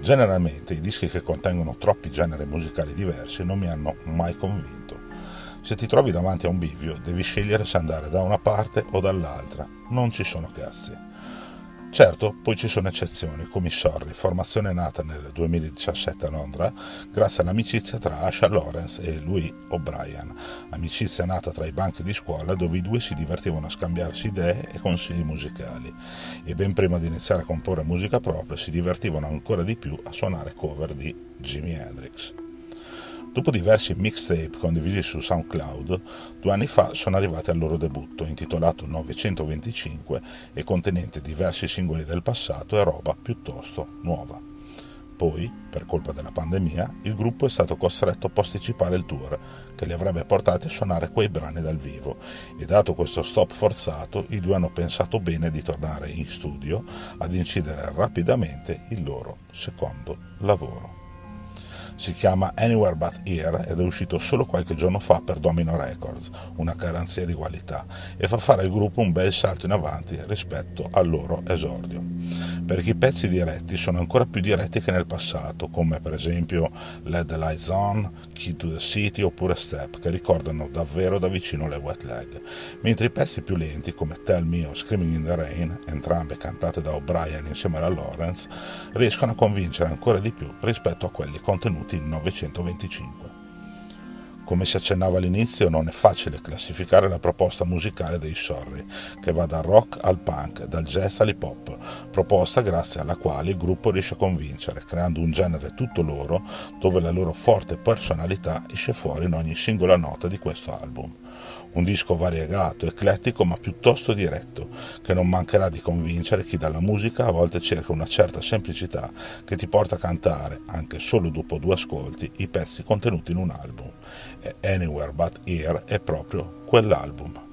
Generalmente i dischi che contengono troppi generi musicali diversi non mi hanno mai convinto. Se ti trovi davanti a un bivio, devi scegliere se andare da una parte o dall'altra. Non ci sono cazzi. Certo, poi ci sono eccezioni, come i Sorry, formazione nata nel 2017 a Londra grazie all'amicizia tra Asha Lawrence e Louis O'Brien, amicizia nata tra i banchi di scuola dove i due si divertivano a scambiarsi idee e consigli musicali e ben prima di iniziare a comporre musica propria si divertivano ancora di più a suonare cover di Jimi Hendrix. Dopo diversi mixtape condivisi su SoundCloud, due anni fa sono arrivati al loro debutto, intitolato 925 e contenente diversi singoli del passato e roba piuttosto nuova. Poi, per colpa della pandemia, il gruppo è stato costretto a posticipare il tour, che li avrebbe portati a suonare quei brani dal vivo, e dato questo stop forzato, i due hanno pensato bene di tornare in studio ad incidere rapidamente il loro secondo lavoro si chiama Anywhere But Here ed è uscito solo qualche giorno fa per Domino Records, una garanzia di qualità, e fa fare al gruppo un bel salto in avanti rispetto al loro esordio. Perché i pezzi diretti sono ancora più diretti che nel passato, come per esempio Let the Lights On, Key to the City oppure Step, che ricordano davvero da vicino le wet leg, mentre i pezzi più lenti come Tell Me o Screaming in the Rain, entrambe cantate da O'Brien insieme alla Lawrence, riescono a convincere ancora di più rispetto a quelli contenuti nati 925. Come si accennava all'inizio, non è facile classificare la proposta musicale dei Sorry, che va dal rock al punk, dal jazz all'hip hop, proposta grazie alla quale il gruppo riesce a convincere, creando un genere tutto loro, dove la loro forte personalità esce fuori in ogni singola nota di questo album. Un disco variegato, eclettico ma piuttosto diretto, che non mancherà di convincere chi dalla musica a volte cerca una certa semplicità che ti porta a cantare, anche solo dopo due ascolti, i pezzi contenuti in un album. Anywhere But Here è proprio quell'album.